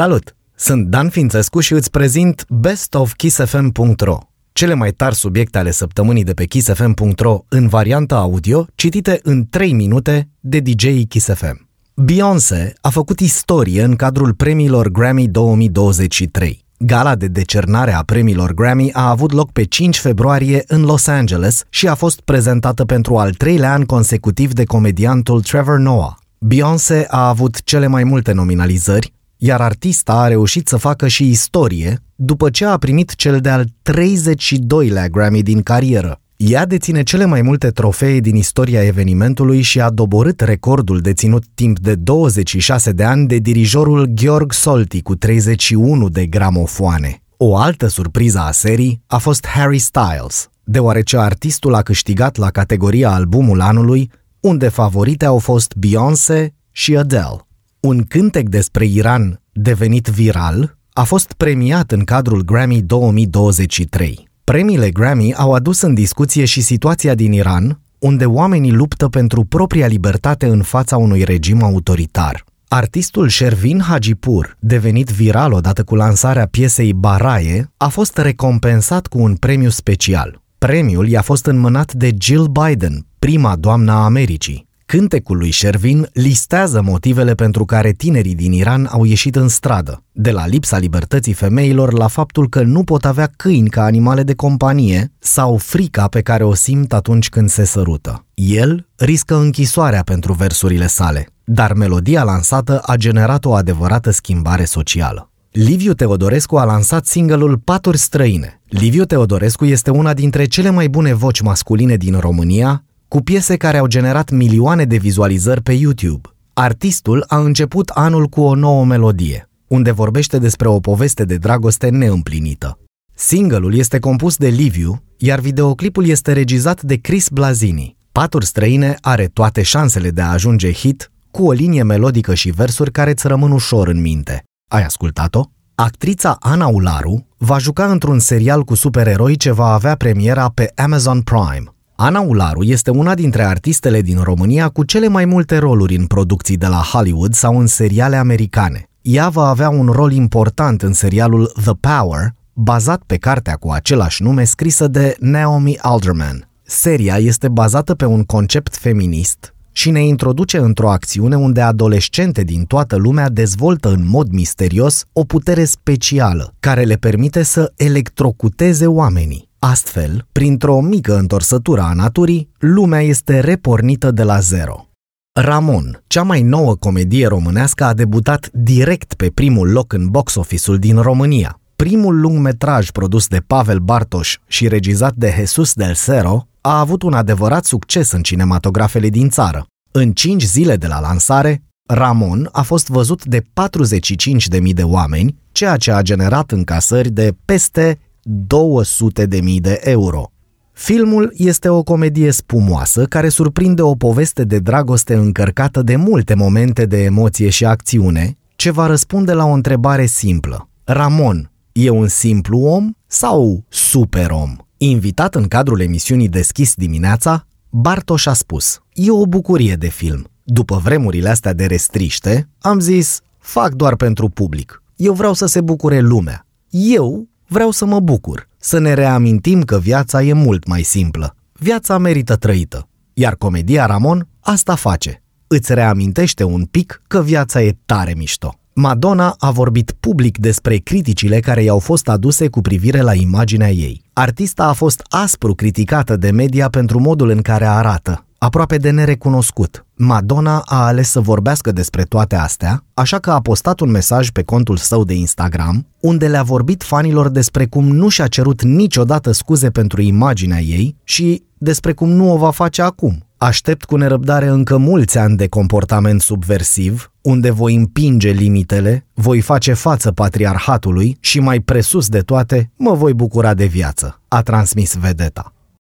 Salut! Sunt Dan Fințescu și îți prezint Best of KissFM.ro, cele mai tari subiecte ale săptămânii de pe KissFM.ro în varianta audio, citite în 3 minute de DJ KissFM. Beyoncé a făcut istorie în cadrul premiilor Grammy 2023. Gala de decernare a premiilor Grammy a avut loc pe 5 februarie în Los Angeles și a fost prezentată pentru al treilea an consecutiv de comediantul Trevor Noah. Beyoncé a avut cele mai multe nominalizări, iar artista a reușit să facă și istorie după ce a primit cel de-al 32-lea Grammy din carieră. Ea deține cele mai multe trofee din istoria evenimentului și a doborât recordul deținut timp de 26 de ani de dirijorul Georg Solti cu 31 de gramofoane. O altă surpriză a serii a fost Harry Styles, deoarece artistul a câștigat la categoria albumul anului, unde favorite au fost Beyoncé și Adele. Un cântec despre Iran devenit viral a fost premiat în cadrul Grammy 2023. Premiile Grammy au adus în discuție și situația din Iran, unde oamenii luptă pentru propria libertate în fața unui regim autoritar. Artistul Shervin Hajipur, devenit viral odată cu lansarea piesei Baraye, a fost recompensat cu un premiu special. Premiul i-a fost înmânat de Jill Biden, prima doamnă a Americii. Cântecul lui Shervin listează motivele pentru care tinerii din Iran au ieșit în stradă, de la lipsa libertății femeilor la faptul că nu pot avea câini ca animale de companie sau frica pe care o simt atunci când se sărută. El riscă închisoarea pentru versurile sale, dar melodia lansată a generat o adevărată schimbare socială. Liviu Teodorescu a lansat singelul Paturi străine. Liviu Teodorescu este una dintre cele mai bune voci masculine din România cu piese care au generat milioane de vizualizări pe YouTube. Artistul a început anul cu o nouă melodie, unde vorbește despre o poveste de dragoste neîmplinită. Singleul este compus de Liviu, iar videoclipul este regizat de Chris Blazini. Paturi străine are toate șansele de a ajunge hit, cu o linie melodică și versuri care îți rămân ușor în minte. Ai ascultat-o? Actrița Ana Ularu va juca într-un serial cu supereroi ce va avea premiera pe Amazon Prime. Ana Ularu este una dintre artistele din România cu cele mai multe roluri în producții de la Hollywood sau în seriale americane. Ea va avea un rol important în serialul The Power, bazat pe cartea cu același nume scrisă de Naomi Alderman. Seria este bazată pe un concept feminist și ne introduce într-o acțiune unde adolescente din toată lumea dezvoltă în mod misterios o putere specială care le permite să electrocuteze oamenii. Astfel, printr-o mică întorsătură a naturii, lumea este repornită de la zero. Ramon, cea mai nouă comedie românească, a debutat direct pe primul loc în box office-ul din România. Primul lungmetraj produs de Pavel Bartoș și regizat de Jesus del Cero a avut un adevărat succes în cinematografele din țară. În 5 zile de la lansare, Ramon a fost văzut de 45.000 de oameni, ceea ce a generat încasări de peste 200.000 de euro. Filmul este o comedie spumoasă care surprinde o poveste de dragoste încărcată de multe momente de emoție și acțiune, ce va răspunde la o întrebare simplă. Ramon e un simplu om sau super om? Invitat în cadrul emisiunii Deschis dimineața, Bartoș a spus, e o bucurie de film. După vremurile astea de restriște, am zis, fac doar pentru public. Eu vreau să se bucure lumea. Eu vreau să mă bucur, să ne reamintim că viața e mult mai simplă. Viața merită trăită. Iar comedia Ramon asta face. Îți reamintește un pic că viața e tare mișto. Madonna a vorbit public despre criticile care i-au fost aduse cu privire la imaginea ei. Artista a fost aspru criticată de media pentru modul în care arată, aproape de nerecunoscut. Madonna a ales să vorbească despre toate astea, așa că a postat un mesaj pe contul său de Instagram, unde le-a vorbit fanilor despre cum nu și-a cerut niciodată scuze pentru imaginea ei și despre cum nu o va face acum. Aștept cu nerăbdare încă mulți ani de comportament subversiv, unde voi împinge limitele, voi face față patriarhatului și mai presus de toate, mă voi bucura de viață, a transmis vedeta.